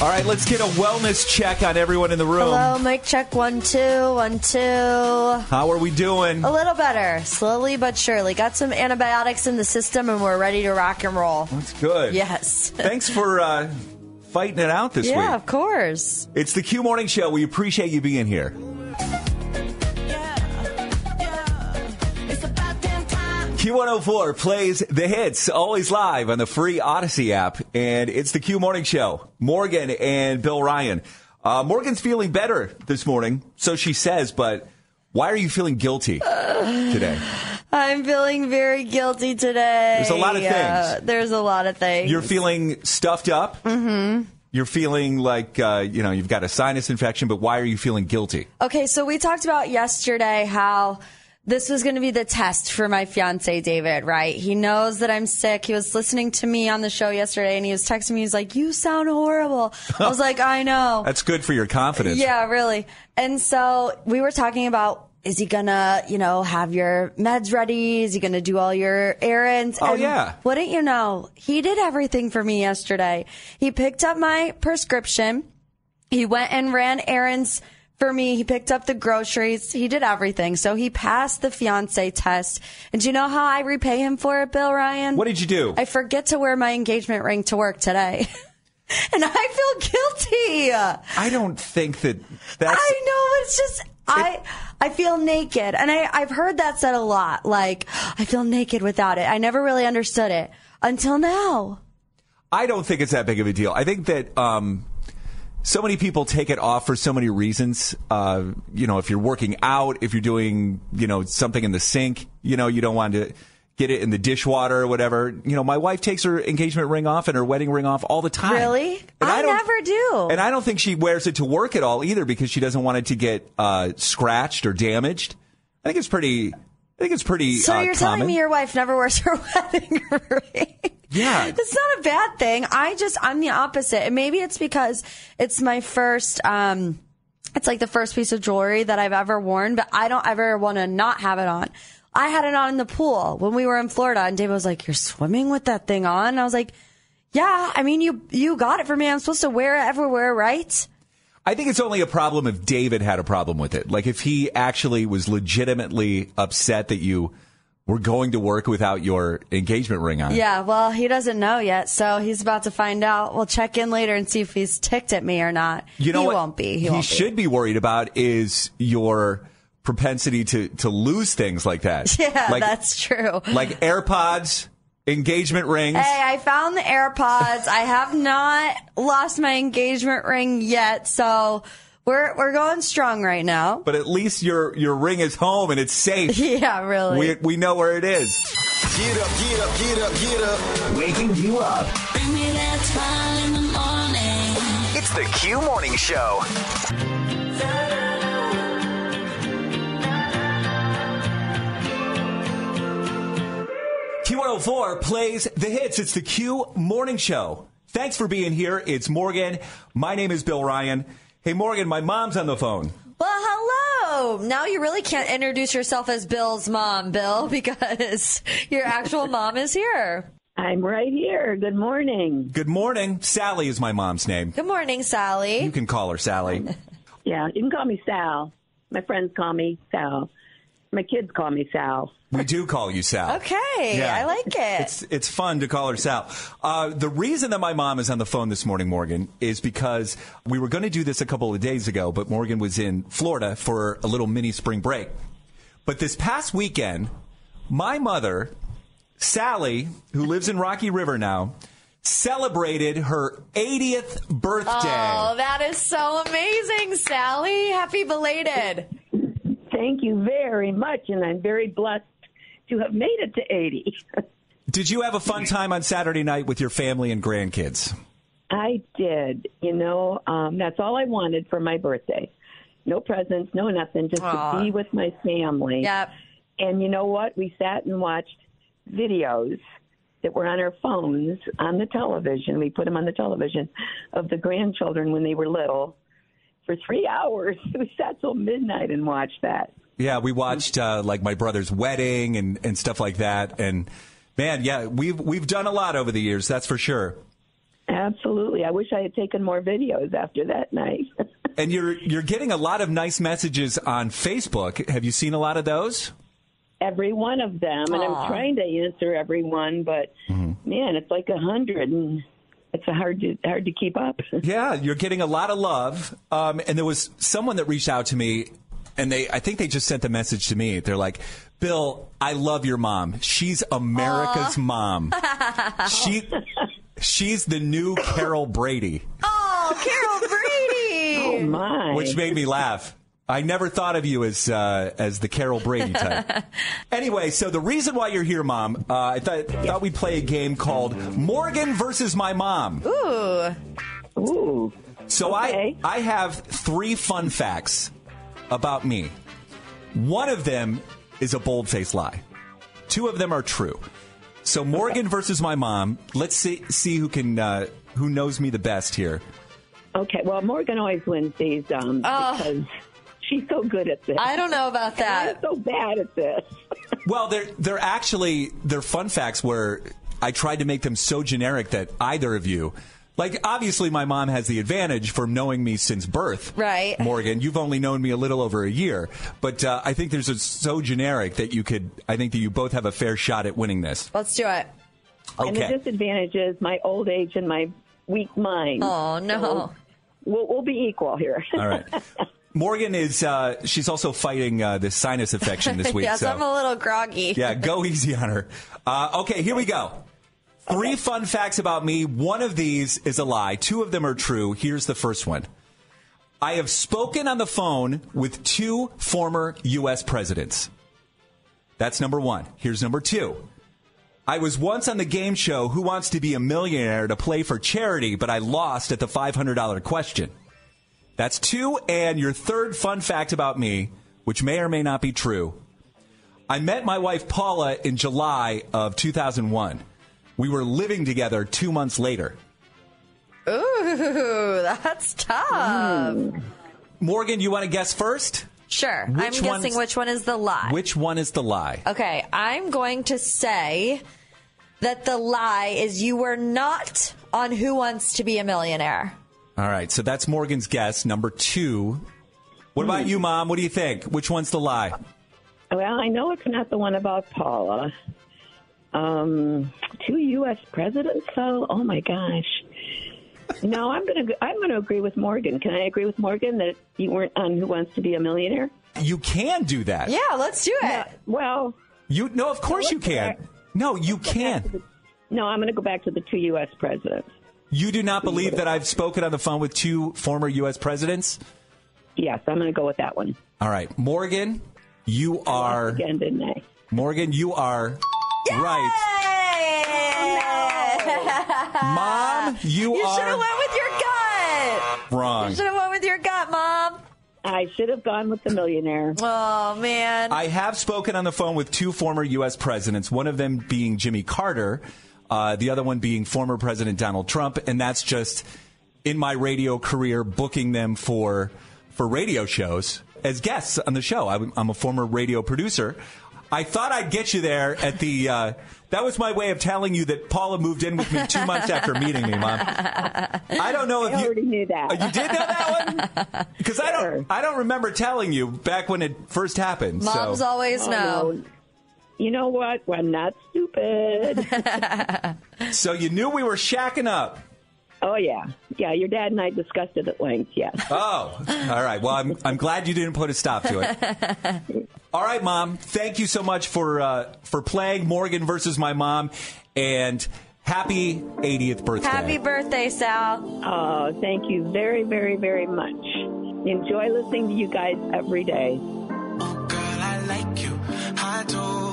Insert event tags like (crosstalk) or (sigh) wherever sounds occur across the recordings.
All right, let's get a wellness check on everyone in the room. Hello, mic check one two one two. How are we doing? A little better, slowly but surely. Got some antibiotics in the system, and we're ready to rock and roll. That's good. Yes. (laughs) Thanks for uh, fighting it out this yeah, week. Yeah, of course. It's the Q Morning Show. We appreciate you being here. Q104 plays the hits always live on the free Audacy app, and it's the Q Morning Show. Morgan and Bill Ryan. Uh, Morgan's feeling better this morning, so she says, but why are you feeling guilty today? (sighs) I'm feeling very guilty today. There's a lot of Yeah, things. there's a lot of things. You're feeling stuffed up. Mm-hmm. You're feeling like, uh, you know, you've got a sinus infection, but why are you feeling guilty? Okay, so we talked about yesterday how this was going to be the test for my fiance David, right? He knows that I'm sick. He was listening to me on the show yesterday and he was texting me. He's like, "You sound horrible." I was like, "I know." (laughs) That's good for your confidence. Yeah, really. And so we were talking about is he gonna, you know, have your meds ready? Is he gonna do all your errands? Oh, And yeah. Wouldn't you know? He did everything for me yesterday. He picked up my prescription. He went and ran errands for me. He picked up the groceries. He did everything. So he passed the fiance test. And do you know how I repay him for it, Bill Ryan? What did you do? I forget to wear my engagement ring to work today. (laughs) and I feel guilty. I don't think that that's. I know it's just I I feel naked, and I I've heard that said a lot. Like I feel naked without it. I never really understood it until now. I don't think it's that big of a deal. I think that um, so many people take it off for so many reasons. Uh, you know, if you're working out, if you're doing, you know, something in the sink, you know, you don't want to get it in the dishwater or whatever. You know, my wife takes her engagement ring off and her wedding ring off all the time. Really? And I don't- never do. And I don't think she wears it to work at all either because she doesn't want it to get uh, scratched or damaged. I think it's pretty. I think it's pretty. So uh, you're common. telling me your wife never wears her (laughs) wedding ring? Yeah. It's not a bad thing. I just I'm the opposite. And maybe it's because it's my first um it's like the first piece of jewelry that I've ever worn, but I don't ever want to not have it on. I had it on in the pool when we were in Florida and David was like, "You're swimming with that thing on?" And I was like, "Yeah, I mean you you got it for me. I'm supposed to wear it everywhere, right?" I think it's only a problem if David had a problem with it. Like if he actually was legitimately upset that you were going to work without your engagement ring on. Yeah, well, he doesn't know yet, so he's about to find out. We'll check in later and see if he's ticked at me or not. You know he what won't be. He, won't be. should be worried about is your propensity to to lose things like that. (laughs) Yeah, like, that's true. like AirPods, engagement rings. Hey, I found the AirPods. I have not lost my engagement ring yet, so we're we're going strong right now. But at least your your ring is home and it's safe. (laughs) Yeah, really. We we know where it is. Get up, get up, get up, get up. Waking you up. Bring me that smile in the morning. It's the Q Morning Show. Q104 plays the hits. It's the Q Morning Show. Thanks for being here. It's Morgan. My name is Bill Ryan. Hey, Morgan, my mom's on the phone. well, hello. Now you really can't introduce yourself as Bill's mom, Bill, (laughs) because your actual mom is here. I'm right here. Good morning. Good morning. Sally is my mom's name. Good morning, Sally. You can call her Sally. (laughs) Yeah, you can call me Sal. My friends call me Sal. My kids call me Sal. We do call you Sal. Okay, Yeah. I like it. It's it's fun to call her Sal. Uh, the reason that my mom is on the phone this morning, Morgan, is because we were going to do this a couple of days ago, but Morgan was in Florida for a little mini spring break. But this past weekend, my mother, Sally, who lives in Rocky River now, celebrated her 80th birthday. Oh, that is so amazing, Sally. Happy belated. Thank you very much, and I'm very blessed to have made it to 80. (laughs) Did you have a fun time on Saturday night with your family and grandkids? I did. You know, um, that's all I wanted for my birthday. no presents, no nothing, just Aw. to be with my family. Yep. And you know what? We sat and watched videos that were on our phones on the television. We put them on the television of the grandchildren when they were little for three hours. (laughs) We sat till midnight and watched that. Yeah, we watched uh, like my brother's wedding and, and stuff like that. And man, yeah, we've we've done a lot over the years. That's for sure. Absolutely. I wish I had taken more videos after that night. (laughs) And you're you're getting a lot of nice messages on Facebook. Have you seen a lot of those? every one of them, and Aw. I'm trying to answer every one, but man, it's like a hundred, and it's hard to hard to keep up. (laughs) Yeah, you're getting a lot of love. Um, and there was someone that reached out to me, and they I think they just sent a message to me. They're like, "Bill, I love your mom. She's America's mom. (laughs) she she's the new Carol Brady." Oh, Carol Brady. (laughs) oh my! which made me laugh. I never thought of you as uh, as the Carol Brady type. (laughs) anyway, so the reason why you're here, Mom, uh, I thought, thought we'd play a game called Morgan versus my mom. Ooh. Ooh, So okay. I I have three fun facts about me. One of them is a bold faced lie. Two of them are true. So Morgan versus my mom. Let's see see who can uh, who knows me the best here. okay. Well, Morgan always wins these um, because she's so good at this. I don't know about that. I'm that. so bad at this. (laughs) Well, they're they're actually they're fun facts where I tried to make them so generic that either of you, like obviously my mom has the advantage from knowing me since birth. Right. Morgan, you've only known me a little over a year, but uh, I think there's a, so generic that you could. I think that you both have a fair shot at winning this. Let's do it. And the disadvantage is my old age and my weak mind. Oh, no. We'll, we'll be equal here. All right. (laughs) Morgan is uh, she's also fighting uh, this sinus infection this (laughs) week. yes, so. I'm a little groggy. Yeah, go easy on her. Uh, okay, here we go. Three fun facts about me. One of these is a lie. Two of them are true. Here's the first one. I have spoken on the phone with two former U.S. presidents. That's number one. Here's number two. I was once on the game show Who Wants to Be a Millionaire to play for charity, but I lost at the $500 question. That's two. And your third fun fact about me, which may or may not be true. I met my wife Paula in July of 2001. We were living together two months later. Ooh, (laughs) that's tough. Morgan, you want to guess first? Sure. Which I'm guessing which one is the lie. Which one is the lie? Okay, I'm going to say that the lie is you were not on Who Wants to Be a Millionaire. All right, so that's Morgan's guess. Number two. What about you, Mom? What do you think? Which one's the lie? Well, I know it's not the one about Paula. Um, two U.S. presidents, though. Oh my gosh. No, I'm gonna I'm gonna agree with Morgan. Can I agree with Morgan that you weren't on Who Wants to Be a Millionaire? You can do that. Yeah, let's do it. Well, You no, of course you can. No, you can. no, I'm gonna go back to the two U.S. presidents. You do not believe that I've spoken on the phone with two former U.S. presidents? Yes, I'm gonna go with that one. All right, Morgan, you are Again, didn't I? Morgan, you are right. Mom, you, You should have went with your gut. wrong. You should have went with your gut, Mom. I should have gone with the millionaire. Oh man. I have spoken on the phone with two former U.S. presidents, one of them being Jimmy Carter, uh, the other one being former President Donald Trump, and that's just in my radio career booking them for for radio shows as guests on the show. I'm, I'm a former radio producer. I thought I'd get you there at the. Uh, that was my way of telling you that Paula moved in with me two months after meeting me, Mom. I don't know if I you already knew that. Oh, you did know that one (laughs) because I don't. I don't remember telling you back when it first happened. Moms so. always Oh, know. No. You know what? I'm not stupid. (laughs) So you knew we were shacking up. oh yeah, yeah. Your dad and I discussed it at length. Yes. Oh, all right. Well, I'm, I'm glad you didn't put a stop to it. (laughs) All right, Mom. Thank you so much for uh, for playing Morgan versus my mom, and happy 80th birthday. Happy birthday, Sal. Oh, thank you very, very, very much. Enjoy listening to you guys every day. Girl, I like you. I do.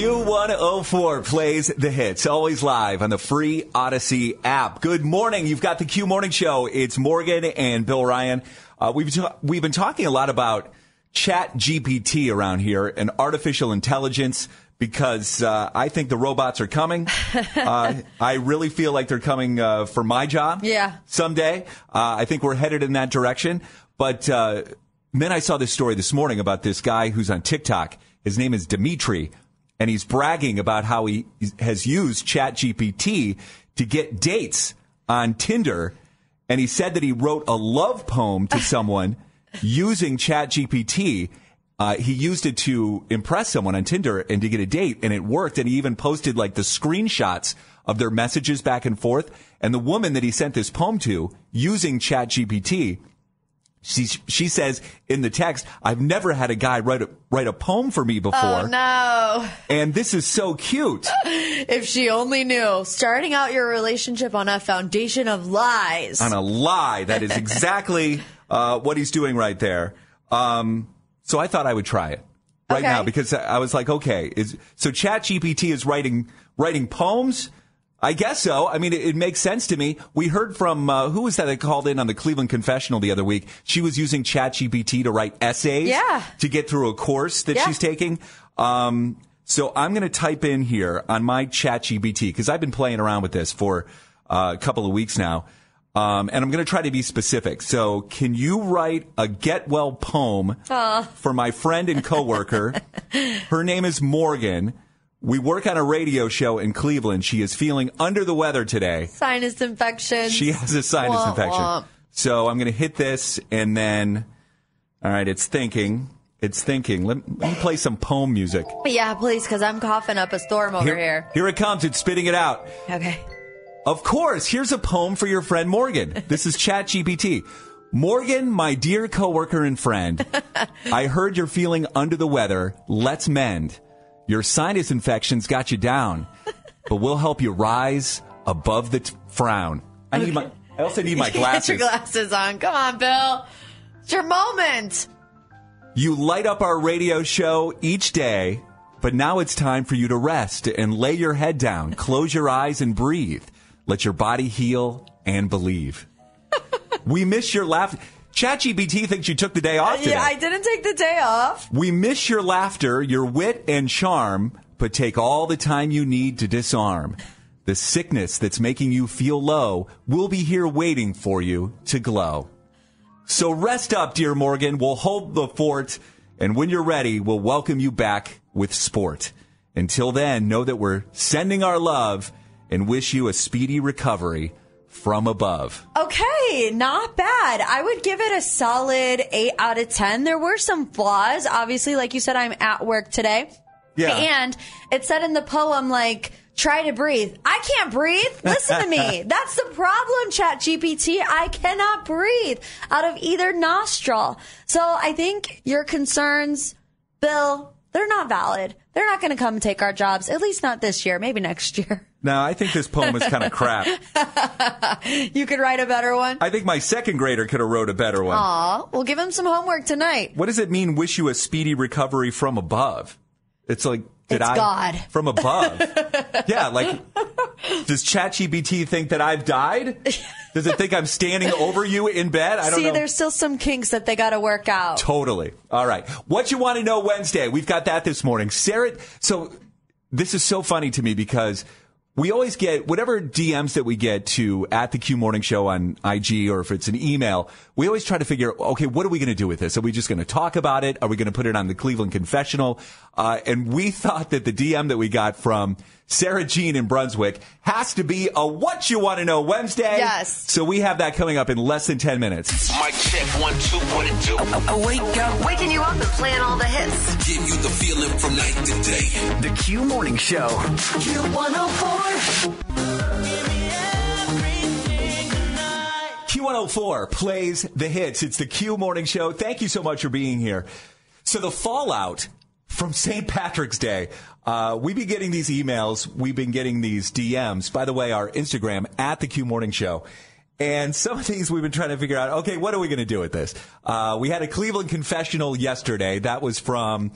Q104 plays the hits, always live on the free Audacy app. Good morning. You've got the Q Morning Show. It's Morgan and Bill Ryan. Uh, we've, ta- we've been talking a lot about Chat GPT around here and artificial intelligence because uh, I think the robots are coming. (laughs) uh, I really feel like they're coming uh, for my job. Yeah. Someday. Uh, I think we're headed in that direction. But uh, then I saw this story this morning about this guy who's on TikTok. His name is Dimitri, and he's bragging about how he has used ChatGPT to get dates on Tinder. And he said that he wrote a love poem to (laughs) someone using ChatGPT. Uh, he used it to impress someone on Tinder and to get a date, and it worked. And he even posted like the screenshots of their messages back and forth. And the woman that he sent this poem to using ChatGPT she she says in the text, "I've never had a guy write a write a poem for me before, Oh no. and this is so cute." (laughs) If she only knew. Starting out your relationship on a foundation of lies. On a lie, that is exactly (laughs) uh, what he's doing right there. Um, so I thought I would try it right Okay. now because I was like, okay, is so ChatGPT is writing writing poems. I guess so. I mean, it, it makes sense to me. We heard from uh, who was that that called in on the Cleveland Confessional the other week. She was using ChatGPT to write essays Yeah. to get through a course that Yeah. she's taking. Um, so I'm going to type in here on my ChatGPT because I've been playing around with this for uh, a couple of weeks now. Um, and I'm going to try to be specific. So, can you write a get well poem for my friend and coworker? (laughs) Her name is Morgan. We work on a radio show in Cleveland. She is feeling under the weather today. Sinus infection. She has a sinus Womp infection. womp. So I'm going to hit this and then, all right, it's thinking. It's thinking. Let, let me play some poem music. Yeah, please, because I'm coughing up a storm over here. here it comes. It's spitting it out. Okay. Of course, here's a poem for your friend Morgan. This is ChatGPT. Morgan, my dear coworker and friend, (laughs) I heard you're feeling under the weather. Let's mend. Your sinus infections got you down, (laughs) but we'll help you rise above the t- frown. I need my. I also need my glasses. (laughs) Get your glasses. glasses on. Come on, Bill. It's your moment. You light up our radio show each day, but now it's time for you to rest and lay your head down, (laughs) close your eyes and breathe. Let your body heal and believe. we miss your laugh. ChatGPT thinks you took the day off uh, today. Yeah, I didn't take the day off. we miss your laughter, your wit and charm, but take all the time you need to disarm. The sickness that's making you feel low will be here waiting for you to glow. So rest up, dear Morgan. We'll hold the fort, and when you're ready, we'll welcome you back with sport. Until then, know that we're sending our love and wish you a speedy recovery from above. Okay, not bad. I would give it a solid 8 out of 10. There were some flaws. Obviously, like you said, I'm at work today. Yeah. And it said in the poem, like, try to breathe. I can't breathe. Listen to me. (laughs) That's the problem, Chat GPT. I cannot breathe out of either nostril. So I think your concerns, Bill, they're not valid. They're not going to come and take our jobs, at least not this year, maybe next year. (laughs) Now, I think this poem is kind of crap. (laughs) You could write a better one. I think my second grader could have wrote a better one. Aw, we'll give him some homework tonight. What does it mean, wish you a speedy recovery from above? It's like, did It's I? God. From above. (laughs) yeah, like, does ChatGPT think that I've died? (laughs) Does it think I'm standing over you in bed? I don't See, know. there's still some kinks that they got to work out. Totally. All right. What you want to know Wednesday? We've got that this morning. Sara, so this is so funny to me because we always get whatever DMs that we get to at the Q Morning Show on IG or if it's an email, we always try to figure, okay, what are we going to do with this? Are we just going to talk about it? Are we going to put it on the Cleveland Confessional? Uh, and we (laughs) thought that the DM that we got from Sara Jean in Brunswick has to be a What You Want to Know Wednesday. Yes. So we have that coming up in less than 10 minutes. Mic check one two what. Uh, uh, wake up, Waking you up and playing all the hits. Give you the feeling from night to day. The Q Morning Show. Q 104. Q104 plays the hits. It's the Q Morning Show. Thank you so much for being here. So the fallout from St. Patrick's Day. Uh, we've been getting these emails. We've been getting these DMs. By the way, our Instagram at the Q Morning Show. And some of these we've been trying to figure out, okay, what are we going to do with this? Uh, we had a Cleveland confessional yesterday. That was from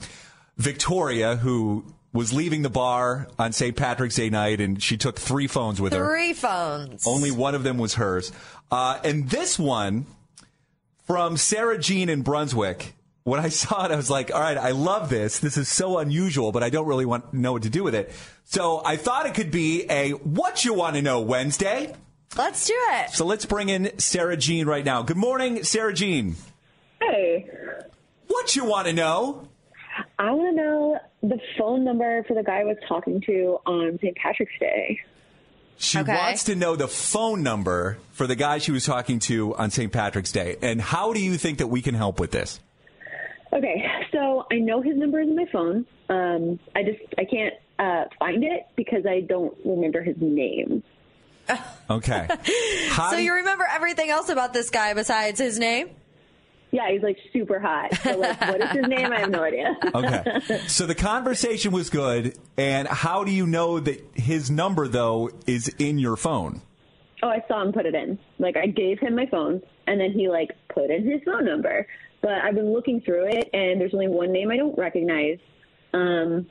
Victoria, who was leaving the bar on St. Patrick's Day night, and she took three phones with her. Three phones. Only one of them was hers. Uh, and this one from Sara Jean in Brunswick. When I (laughs) saw it, I was like, all right, I love this. This is so unusual, but I don't really want know what to do with it. So I thought it could be a What You Want to Know Wednesday. Let's do it. So let's bring in Sara Jean right now. Good morning, Sara Jean. Hey, What you want to know? I want to know the phone number for the guy I was talking to on St. Patrick's Day. She Okay. wants to know the phone number for the guy she was talking to on St. Patrick's Day. And how do you think that we can help with this? Okay, so I know his number is in my phone. Um, I just I can't uh, find it because I don't remember his name. Okay. (laughs) How So do you remember everything else about this guy besides his name? Yeah, he's like super hot. So like, what is his name? I have no idea. (laughs) Okay. So the conversation was good. And how do you know that his number, though, is in your phone? Oh, I saw him put it in. Like I gave him my phone, and then he like put in his phone number. But I've been looking through it, and there's only one name I don't recognize. Um,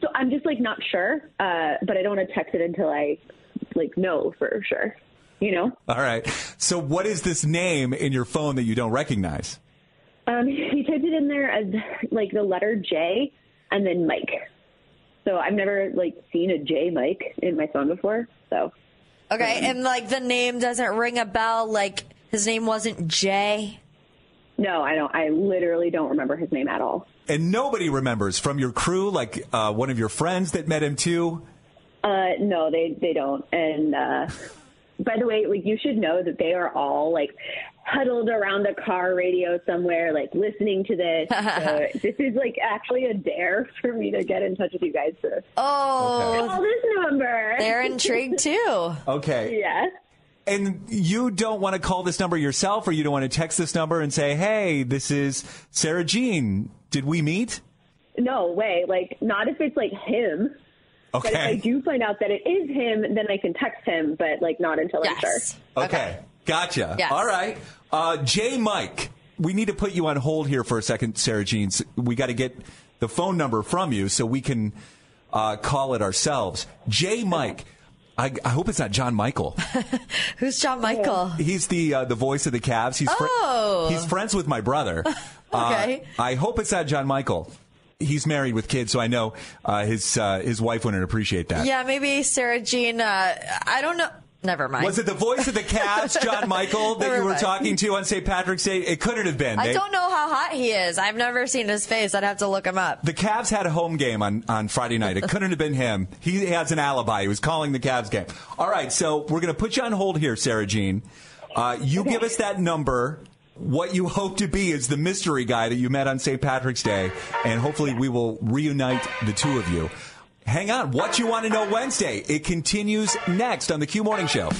so I'm just like not sure. Uh, but I don't want to text it until I like know for sure. You know. All right. So what is this name in your phone that you don't recognize? Um, he typed it in there as like the letter J and then Mike. So I've never like seen a J Mike in my phone before. So Okay, and like the name doesn't ring a bell. Like his name wasn't Jay. No, I don't. I literally don't remember his name at all. And nobody remembers from your crew, like uh, one of your friends that met him too. Uh, no, they they don't. And uh, by the way, like you should know that they are all like huddled around a car radio somewhere, like listening to this. (laughs) so this is like actually a dare for me to get in touch with you guys to Oh, call this number. they're intrigued too. Okay. (laughs) yeah. And you don't want to call this number yourself, or you don't want to text this number and say, "Hey, this is Sara Jean. Did we meet?" No way. Like not if it's like him. But if I do find out that it is him, then I can text him, but like not until I'm sure. Yes. Okay. Gotcha. Yes. All right. Uh, J. Mike, we need to put you on hold here for a second, Sara Jean. We got to get the phone number from you so we can uh, call it ourselves. J. Mike. I, I hope it's not John Michael. (laughs) Who's John Michael? He's the uh, the voice of the Cavs. He's fri- Oh. he's friends with my brother. (laughs) Okay. Uh, I hope it's not John Michael. He's married with kids, so I know uh, his uh, his wife wouldn't appreciate that. Yeah, maybe Sara Jean. Uh, I don't know. Never mind. Was it the voice of the Cavs, John (laughs) Michael, that you were mind. talking to on St. Patrick's Day? It couldn't have been. I They- don't know how hot he is. I've never seen his face. I'd have to look him up. The Cavs had a home game on, on Friday night. It couldn't have been him. He has an alibi. He was calling the Cavs game. All right, so we're going to put you on hold here, Sara Jean. Uh, you give us that number. What you hope to be is the mystery guy that you met on St. Patrick's Day, and hopefully we will reunite the two of you. Hang on. What you want to know Wednesday? It continues next on the Q Morning Show.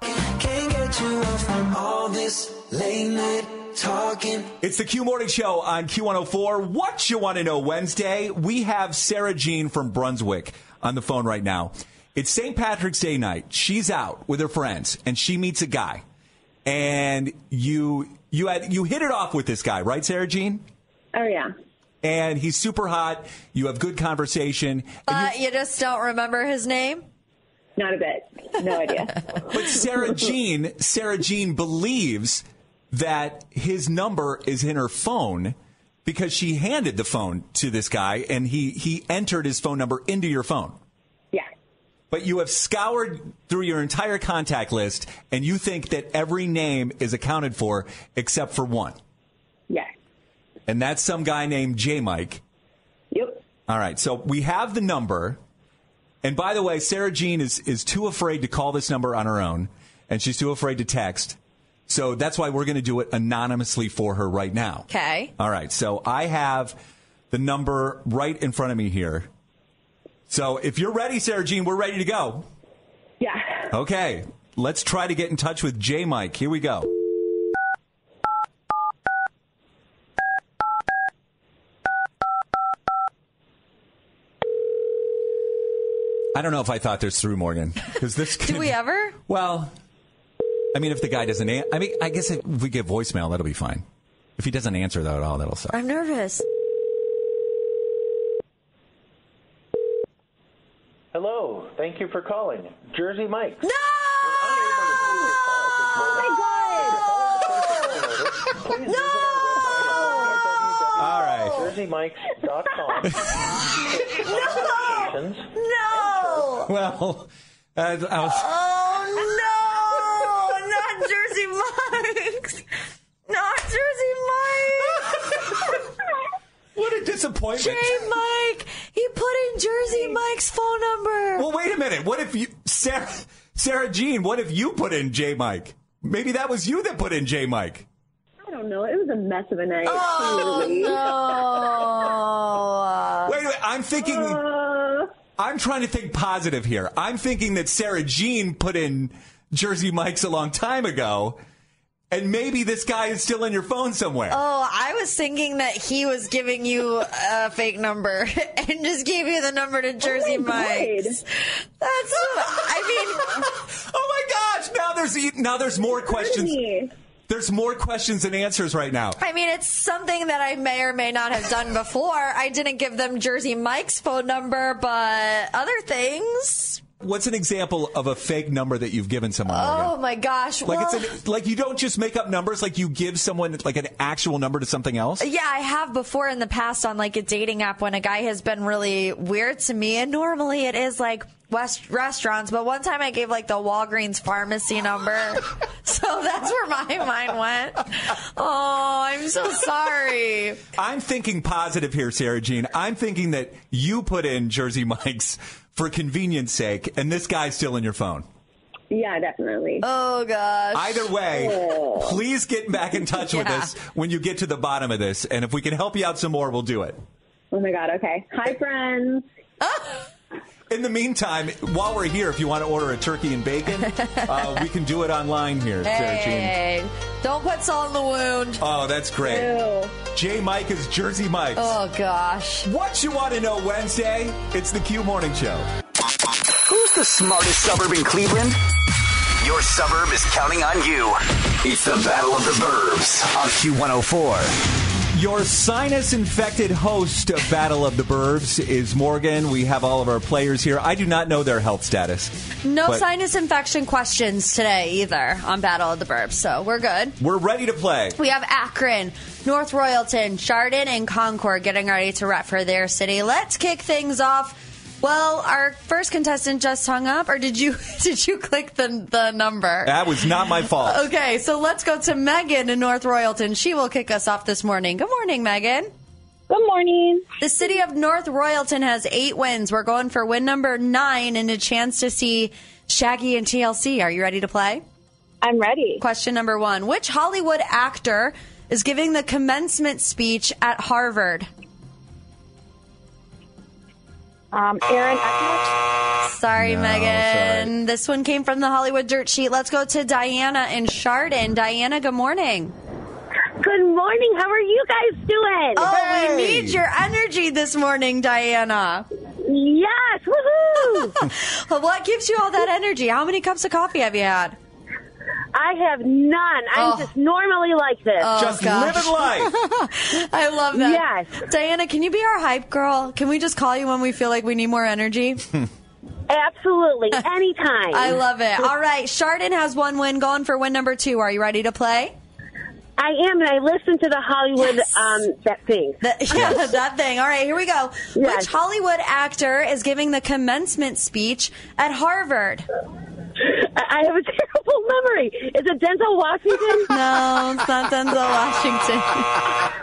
Can't get you off from all this late night talking. It's the Q Morning Show on Q104. What you want to know Wednesday? We have Sara Jean from Brunswick on the phone right now. It's St. Patrick's Day night. She's out with her friends and she meets a guy. And you you had you hit it off with this guy, right, Sara Jean? Oh yeah. And he's super hot. You have good conversation. And Uh, you just don't remember his name? Not a bit. No idea. (laughs) But Sara Jean, Sara Jean believes that his number is in her phone because she handed the phone to this guy and he he entered his phone number into your phone. yeah. But you have scoured through your entire contact list and you think that every name is accounted for except for one. And that's some guy named J Mike. Yep. All right, so we have the number. And by the way, Sara Jean is, is too afraid to call this number on her own, and she's too afraid to text. So that's why we're going to do it anonymously for her right now. Okay. All right, so I have the number right in front of me here. So if you're ready, Sara Jean, we're ready to go. Yeah. Okay, let's try to get in touch with J Mike. Here we go. I don't know if I thought this through, Morgan. Because this (laughs) Do we ever? Well, I mean, if the guy doesn't, an- I mean, I guess if we get voicemail, that'll be fine. If he doesn't answer though at all, that'll suck. I'm nervous. Hello, thank you for calling. Jersey Mike. No! Oh Please oh (laughs) No! All right. JerseyMikes.com. No! No! (laughs) Well, uh, I was, Oh no! Not Jersey Mike's! Not Jersey Mike! what a disappointment. Jay Mike! He put in Jersey Mike's phone number! Well, wait a minute. What if you, Sara, Sara Jean, what if you put in J Mike? Maybe that was you that put in J Mike. I don't know. It was a mess of a night. Oh no! Wait, wait. I'm thinking, Uh, I'm trying to think positive here. I'm thinking that Sara Jean put in Jersey Mike's a long time ago, and maybe this guy is still in your phone somewhere. Oh, I was thinking that he was giving you a fake number (laughs) and just gave you the number to Jersey Oh my Mike's. That's, I mean, (laughs) oh my gosh! Now there's e- now there's more questions. There's more questions than answers right now. I mean, it's something that I may or may not have done before. I didn't give them Jersey Mike's phone number, but other things. What's an example of a fake number that you've given someone? Morgan? Oh my gosh! Like well, it's an, like you don't just make up numbers. Like you give someone like an actual number to something else. Yeah, I have before in the past on like a dating app when a guy has been really weird to me, and normally it is like West restaurants. But one time I gave like the Walgreens pharmacy number, (laughs) so that's where my mind went. Oh, I'm so sorry. I'm thinking positive here, Sara Jean. I'm thinking that you put in Jersey Mike's for convenience sake, and this guy's still in your phone. Yeah, definitely. Oh gosh. Either way, Oh. please get back in touch with us when you get to the bottom of this, and if we can help you out some more, we'll do it. Oh my god. Okay. Hi, friends. (laughs) In the meantime, while we're here, if you want to order a turkey and bacon, (laughs) uh, we can do it online here, Sara Jean. Hey, don't put salt in the wound. Oh, that's great. Ew. J. Mike is Jersey Mike's. Oh gosh. What you want to know Wednesday? It's the Q Morning Show. Who's the smartest suburb in Cleveland? Your suburb is counting on you. It's the Battle of the Burbs on Q104. Your sinus infected host of Battle of the Burbs is Morgan. We have all of our players here. I do not know their health status. No sinus infection questions today either on Battle of the Burbs, so we're good. We're ready to play. We have Akron, North Royalton, Chardon, and Concord getting ready to rep for their city. Let's kick things off. Well, our first contestant just hung up, or did you (laughs) did you click the the number? That was not my fault. Okay, so let's go to Megan in North Royalton. She will kick us off this morning. Good morning, Megan. Good morning. The city of North Royalton has eight wins. We're going for win number nine and a chance to see Shaggy and TLC. Are you ready to play? I'm ready. Question number one Which Hollywood actor is giving the commencement speech at Harvard? Um, Aaron Eckhart. Sorry, No, Megan. sorry. This one came from the Hollywood Dirt Sheet. Let's go to Diana in Chardon. Diana, good morning. Good morning. How are you guys doing? Oh, Hey. we need your energy this morning, Diana. yes. Woohoo! (laughs) what gives you all that energy? How many cups of coffee have you had? I have none. I'm Oh. just normally like this. Oh, Just gosh. living life. (laughs) I love that. Yes. Diana, can you be our hype girl? Can we just call you when we feel like we need more energy? (laughs) Absolutely. (laughs) Anytime. I love it. All right, Chardon has one win going for win number two. Are you ready to play? I am, and I listen to the Hollywood Yes. um that thing. The- yeah, that thing. All right, here we go. Yes. Which Hollywood actor is giving the commencement speech at Harvard? I I have a terrible memory. Is it Denzel Washington? (laughs) No, it's not Denzel Washington.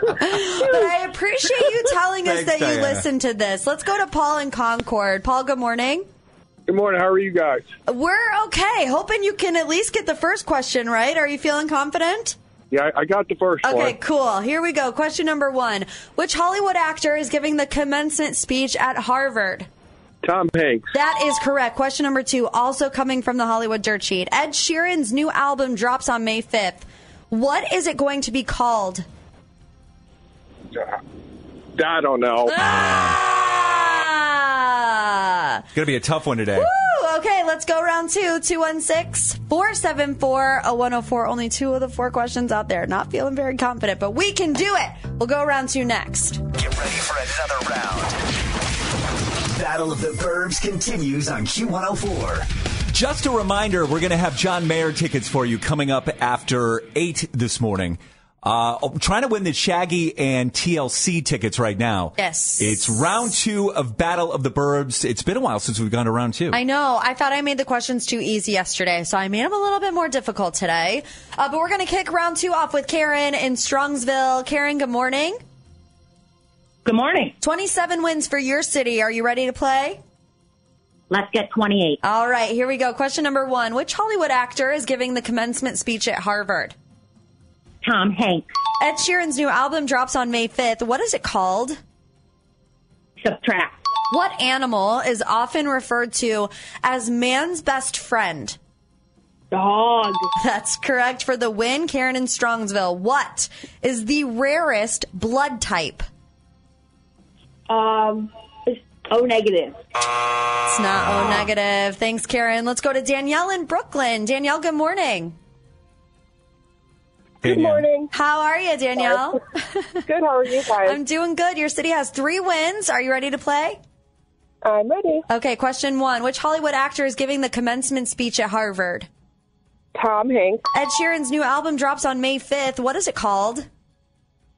(laughs) but I appreciate you telling us Thanks, that you Diana. listened to this. Let's go to Paul in Concord. Paul, good morning. Good morning. How are you guys? We're okay. Hoping you can at least get the first question right. Are you feeling confident? Yeah, I, I got the first Okay, one. cool. Here we go. Question number one. Which Hollywood actor is giving the commencement speech at Harvard? Tom Hanks. That is correct. Question number two, also coming from the Hollywood Dirt Sheet. Ed Sheeran's new album drops on May 5th. What is it going to be called? I don't know. Ah! It's going to be a tough one today. Woo! Okay, let's go round two. 216 474 0104. Only two of the four questions out there. Not feeling very confident, but we can do it. We'll go round two next. Get ready for another round. Battle of the Burbs continues on Q104. Just a reminder, we're going to have John Mayer tickets for you coming up after 8 this morning. Uh, I'm trying to win the Shaggy and TLC tickets right now. Yes. It's round two of Battle of the Burbs. It's been a while since we've gone to round two. I know. I thought I made the questions too easy yesterday, so I made them a little bit more difficult today. Uh, but we're going to kick round two off with Karen in Strongsville. Karen, good morning. Good morning. 27 wins for your city. Are you ready to play? Let's get 28. All right, here we go. Question number one Which Hollywood actor is giving the commencement speech at Harvard? Tom Hanks. Ed Sheeran's new album drops on May 5th. What is it called? Subtract. What animal is often referred to as man's best friend? Dog. (laughs) That's correct for the win, Karen in Strongsville. What is the rarest blood type? Um, it's O negative. It's not O negative. Thanks, Karen. Let's go to Danielle in Brooklyn. Danielle, good morning. Good morning. How are you, Danielle? (laughs) Good. How are you guys? I'm doing good. Your city has three wins. Are you ready to play? I'm ready. Okay, question one. Which Hollywood actor is giving the commencement speech at Harvard? Tom Hanks. Ed Sheeran's new album drops on May 5th. What is it called?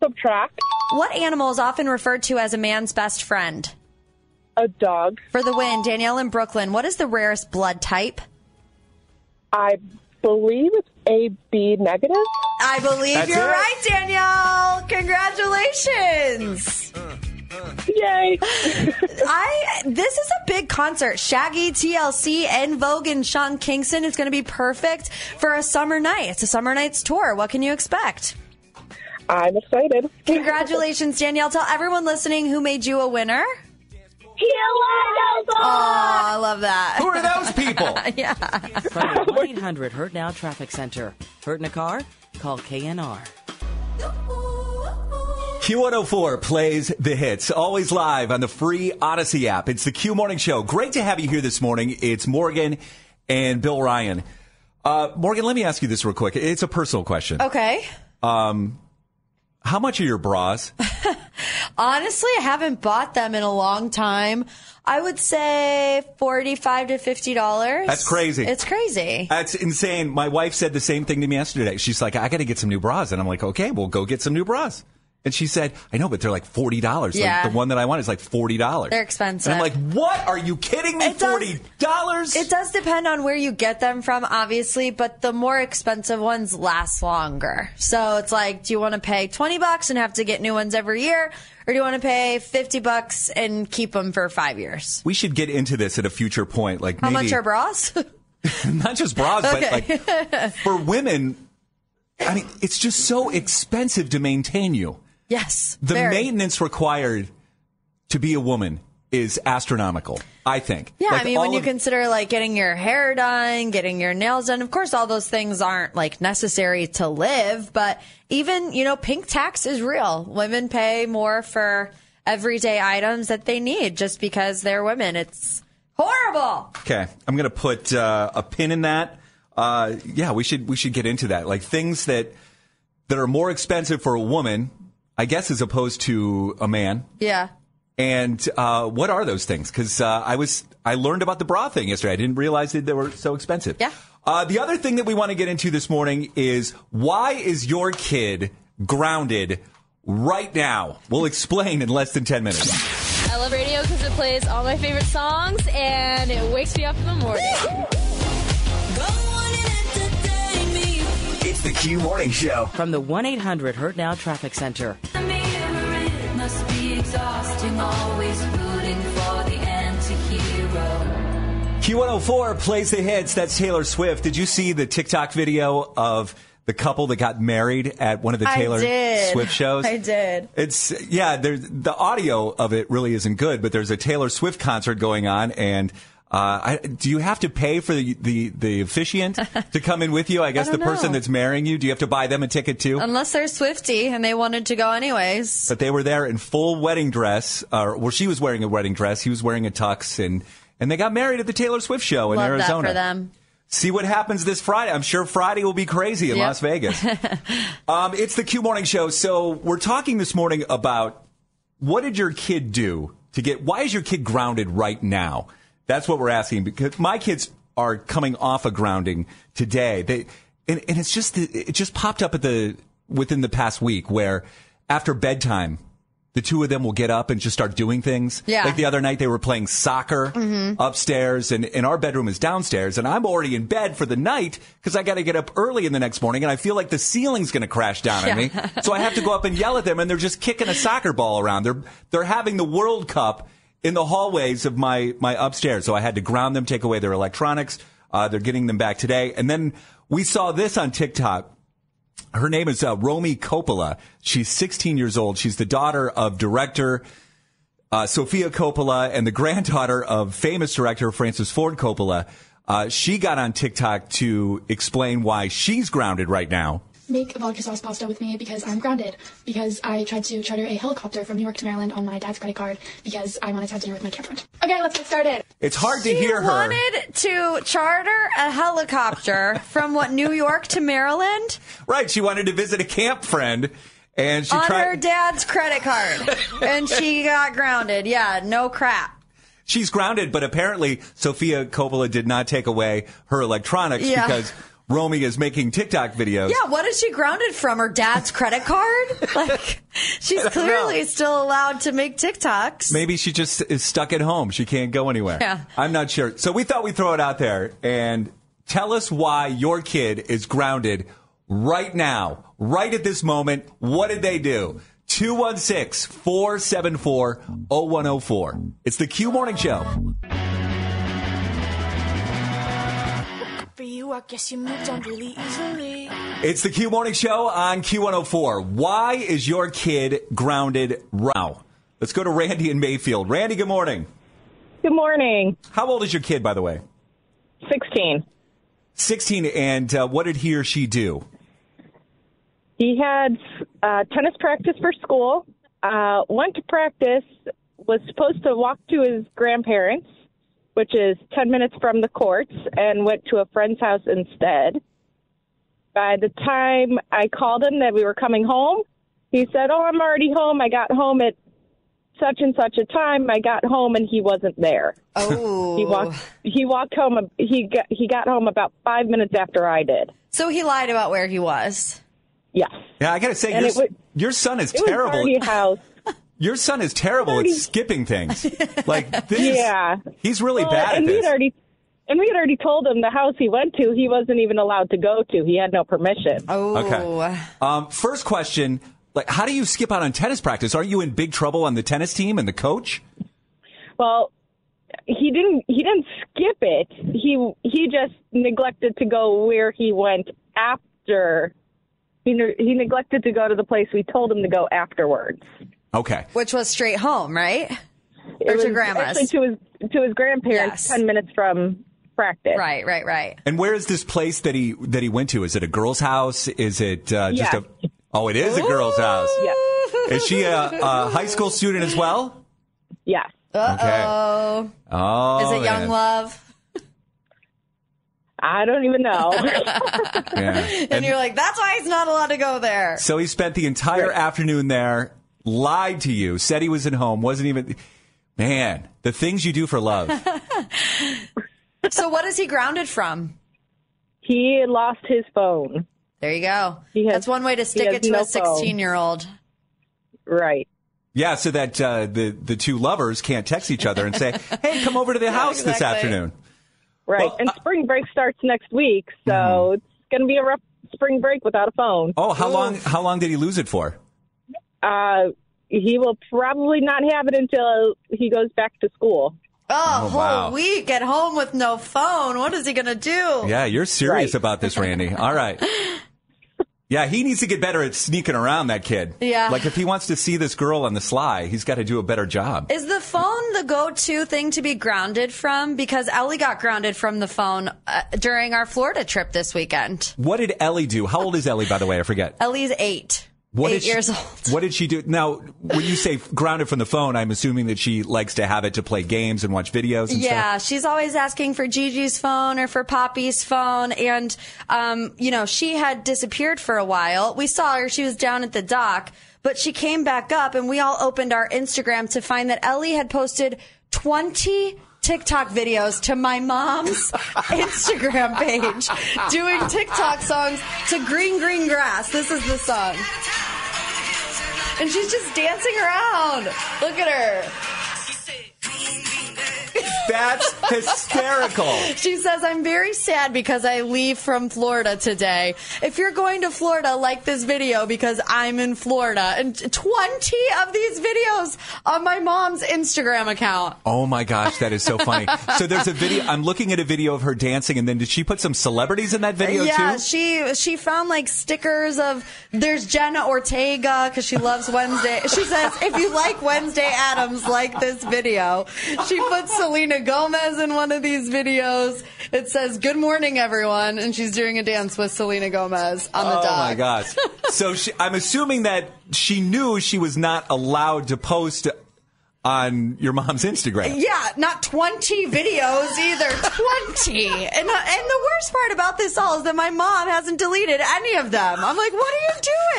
Subtract. What animal is often referred to as a man's best friend? A dog. For the win, Danielle in Brooklyn. What is the rarest blood type? I believe it's AB negative. I believe That's you're it. right, Danielle. Congratulations. Yay. (laughs) I this is a big concert. Shaggy, TLC, En Vogue and Sean Kingston It's going to be perfect for a summer night. It's a summer nights tour. What can you expect? I'm excited. Congratulations, Danielle. Tell everyone listening who made you a winner. Oh, I love that. Who are those people? (laughs) yeah. From the 1 800 Hurt Now Traffic Center. Hurt in a car? Call KNR. Q104 plays the hits, always live on the free Audacy app. It's the Q Morning Show. Great to have you here this morning. It's Morgan and Bill Ryan. Uh, Morgan, let me ask you this real quick. It's a personal question. Okay. Um, how much are your bras? (laughs) Honestly, I haven't bought them in a long time. I would say forty-five to fifty dollars. That's crazy. It's crazy. That's insane. My wife said the same thing to me yesterday. She's like, I got to get some new bras. And I'm like, okay, we'll go get some new bras. And she said, I know, but they're like $40. Yeah. Like the one that I want is like $40. They're expensive. And I'm like, what? Are you kidding me? It does- $40? It does depend on where you get them from, obviously, but the more expensive ones last longer. So it's like, do you want to pay 20 bucks and have to get new ones every year? Or do you want to pay 50 bucks and keep them for five years? We should get into this at a future point. Like How maybe, much are bras? (laughs) (laughs) not just bras, Okay. but like for women, I mean, it's just so expensive to maintain you. Yes. The very. maintenance required to be a woman is astronomical, I think. Yeah, Like, I mean, when you consider like getting your hair done, getting your nails done, of course, all those things aren't like necessary to live, but even, you know, pink tax is real. Women pay more for everyday items that they need just because they're women. It's horrible. Okay, I'm going to put uh, a pin in that. Uh, yeah, we should we should get into that. Like things that that are more expensive for a woman, I guess, as opposed to a man. Yeah. And uh, what are those things? Because uh, I was I learned about the bra thing yesterday. I didn't realize that they were so expensive. Yeah. Uh, the other thing that we want to get into this morning is why is your kid grounded right now? We'll explain in less than ten minutes. I love radio because it plays all my favorite songs and it wakes me up in the morning. The Q Morning Show. From the 1 800 Hurt Now Traffic Center. Must be exhausting, always rooting for the anti-hero. Q104 plays the hits. That's Taylor Swift. Did you see the TikTok video of the couple that got married at one of the Taylor Swift shows? I did. It's yeah. There's the audio of it really isn't good, but there's a Taylor Swift concert going on, and uh, I, do you have to pay for the the, the officiant (laughs) to come in with you? I guess I the person know. that's marrying you. Do you have to buy them a ticket too? Unless they're Swiftie and they wanted to go anyways. but they were there in full wedding dress, or well, she was wearing a wedding dress. He was wearing a tux, and and they got married at the Taylor Swift show in Love Arizona. that for them. See what happens this Friday. I'm sure Friday will be crazy in Yep. Las Vegas. (laughs) um, it's the Q Morning Show. So we're talking this morning about what did your kid do to get. Why is your kid grounded right now? That's what we're asking because my kids are coming off a grounding today. They and, and it's just it just popped up at the within the past week where after bedtime. The two of them will get up and just start doing things. Yeah. Like the other night, they were playing soccer Mhm. upstairs, and, and our bedroom is downstairs, and I'm already in bed for the night because I got to get up early in the next morning, and I feel like the ceiling's going to crash down on me. So I have to go up and yell at them, and they're just kicking a soccer ball around. They're they're having the World Cup in the hallways of my my upstairs. So I had to ground them, take away their electronics. Uh, they're getting them back today, and then we saw this on TikTok. Her name is uh, Romy Coppola. She's 16 years old. She's the daughter of director uh, Sofia Coppola and the (laughs) granddaughter of famous director Francis Ford Coppola. Uh, she got on TikTok to explain why she's grounded right now. Make vodka sauce pasta with me because I'm grounded. Because I tried to charter a helicopter from New York to Maryland on my dad's credit card because I wanted to have dinner with my camp friend. Okay, let's get started. It's hard to She hear her. wanted to charter a helicopter (laughs) from what New York to Maryland Right, she wanted to visit a camp friend, and she on tried. her dad's credit card, (laughs) and she got grounded. Yeah, no crap. She's grounded, but apparently Sofia Coppola did not take away her electronics Yeah. because Romy is making TikTok videos. Yeah, what is she grounded from? Her dad's credit card? (laughs) Like, she's clearly still allowed to make TikToks. Maybe she just is stuck at home. She can't go anywhere. Yeah. I'm not sure. So we thought we'd throw it out there and tell us why your kid is grounded right now, right at this moment. What did they do? 216 474 0104. It's the Q Morning Show. I guess you moved on really easily. It's the Q Morning Show on Q104. Why is your kid grounded right now? Let's go to Randy in Mayfield. Randy, good morning. Good morning. How old is your kid, by the way? 16. 16, and uh, what did he or she do? He had uh, tennis practice for school, uh, went to practice, was supposed to walk to his grandparents, which is 10 minutes from the courts, and went to a friend's house instead. By the time I called him that we were coming home, he said, Oh, I'm already home. I got home at such and such a time. I got home and he wasn't there. Oh. He walked. He walked home. He got. He got home about five minutes after I did. So he lied about where he was. Yes. Yeah, I got to say, your, was- your son is terrible. party house. (laughs) Your son is terrible at skipping things. (laughs) Like, this Yeah. he's really Well, bad at and we this. had already. And we had already told him the house he went to, he wasn't even allowed to go to. He had no permission. Oh. Okay. Um, first question, like, how do you skip out on tennis practice? Aren't you in big trouble on the tennis team and the coach? Well, he didn't. He didn't skip it. He he just neglected to go where he went after. He he neglected to go to the place we told him to go afterwards. Okay. Which was straight home, right? It Or to was grandma's. Actually, to his to his grandparents, Yes. ten minutes from practice. Right, right, right. And where is this place that he that he went to? Is it a girl's house? Is it uh, just Yeah. a? Oh, it is a girl's house. Yeah. Is she a, a high school student as well? Yeah. Uh oh. Oh, Is it young man. love? I don't even know. (laughs) Yeah. And, you're like, that's why he's not allowed to go there. So he spent the entire afternoon there, lied to you, said he was at home, wasn't even. Man, the things you do for love. (laughs) so what is he grounded from? he lost his phone. There you go. He has- That's one way to stick it to no a 16 year old. Right. Yeah, so that uh, the the two lovers can't text each other and say, (laughs) "Hey, come over to the house this exactly. afternoon." Right. and spring break starts next week, so it's going to be a rough spring break without a phone. Oh, how long? How long did he lose it for? Uh, he will probably not have it until he goes back to school. Oh, Oh, whole wow. week at home with no phone. What is he going to do? Yeah, you're serious about this, Randy. All right. (laughs) Yeah, he needs to get better at sneaking around that kid. Yeah. Like if he wants to see this girl on the sly, he's got to do a better job. Is the phone the go-to thing to be grounded from? Because Ellie got grounded from the phone uh, during our Florida trip this weekend. What did Ellie do? How old is Ellie, by the way? I forget. Ellie's eight. What eight did she- years old. What did she do? Now, when you say grounded from the phone, I'm assuming that she likes to have it to play games and watch videos and stuff. Yeah, she's always asking for Gigi's phone or for Poppy's phone. And, um, you know, she had disappeared for a while. We saw her. She was down at the dock. but she came back up and we all opened our Instagram to find that Ellie had posted 20 TikTok videos to my mom's (laughs) Instagram page doing TikTok songs to Green Green Grass. This is the song. And she's just dancing around. Look at her. That's hysterical. She says, I'm very sad because I leave from Florida today. If you're going to Florida, like this video because I'm in Florida. And 20 of these videos on my mom's Instagram account. Oh my gosh, that is so funny. so there's a video. I'm looking at a video of her dancing, and then did she put some celebrities in that video too? yeah, too? she she found like stickers of there's Jenna Ortega because she loves Wednesday. She says if you like Wednesday Addams, like this video. She put Selena Gomez in one of these videos. It says "Good morning, everyone," and she's doing a dance with Selena Gomez on the oh dock. my gosh. so she, I'm assuming that she knew she was not allowed to post on your mom's Instagram. Yeah, not 20 videos either. (laughs) 20. And, uh, and the worst part about this all is that my mom hasn't deleted any of them. I'm like, what are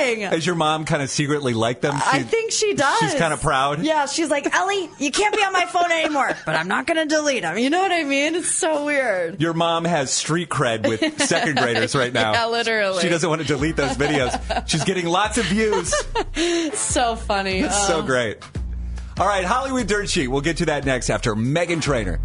you doing? Does your mom kind of secretly like them? I think she does. She's kind of proud. Yeah, she's like, Ellie, you can't be on my phone anymore, but I'm not going to delete them. You know what I mean? It's so weird. Your mom has street cred with (laughs) second graders right now. Yeah, literally. She doesn't want to delete those videos. She's getting lots of views. (laughs) so funny. It's so Oh. great. All right, Hollywood Dirt Sheet. We'll get to that next after Meghan Trainor.